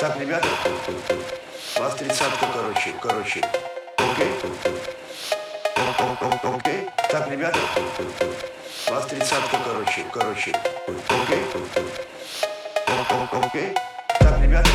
Так, ребята, у вас тридцатка, короче, короче. Окей? Окей? Так, ребята, у вас тридцатка, короче, короче. Окей? Окей? Так, ребята.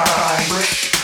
I wish.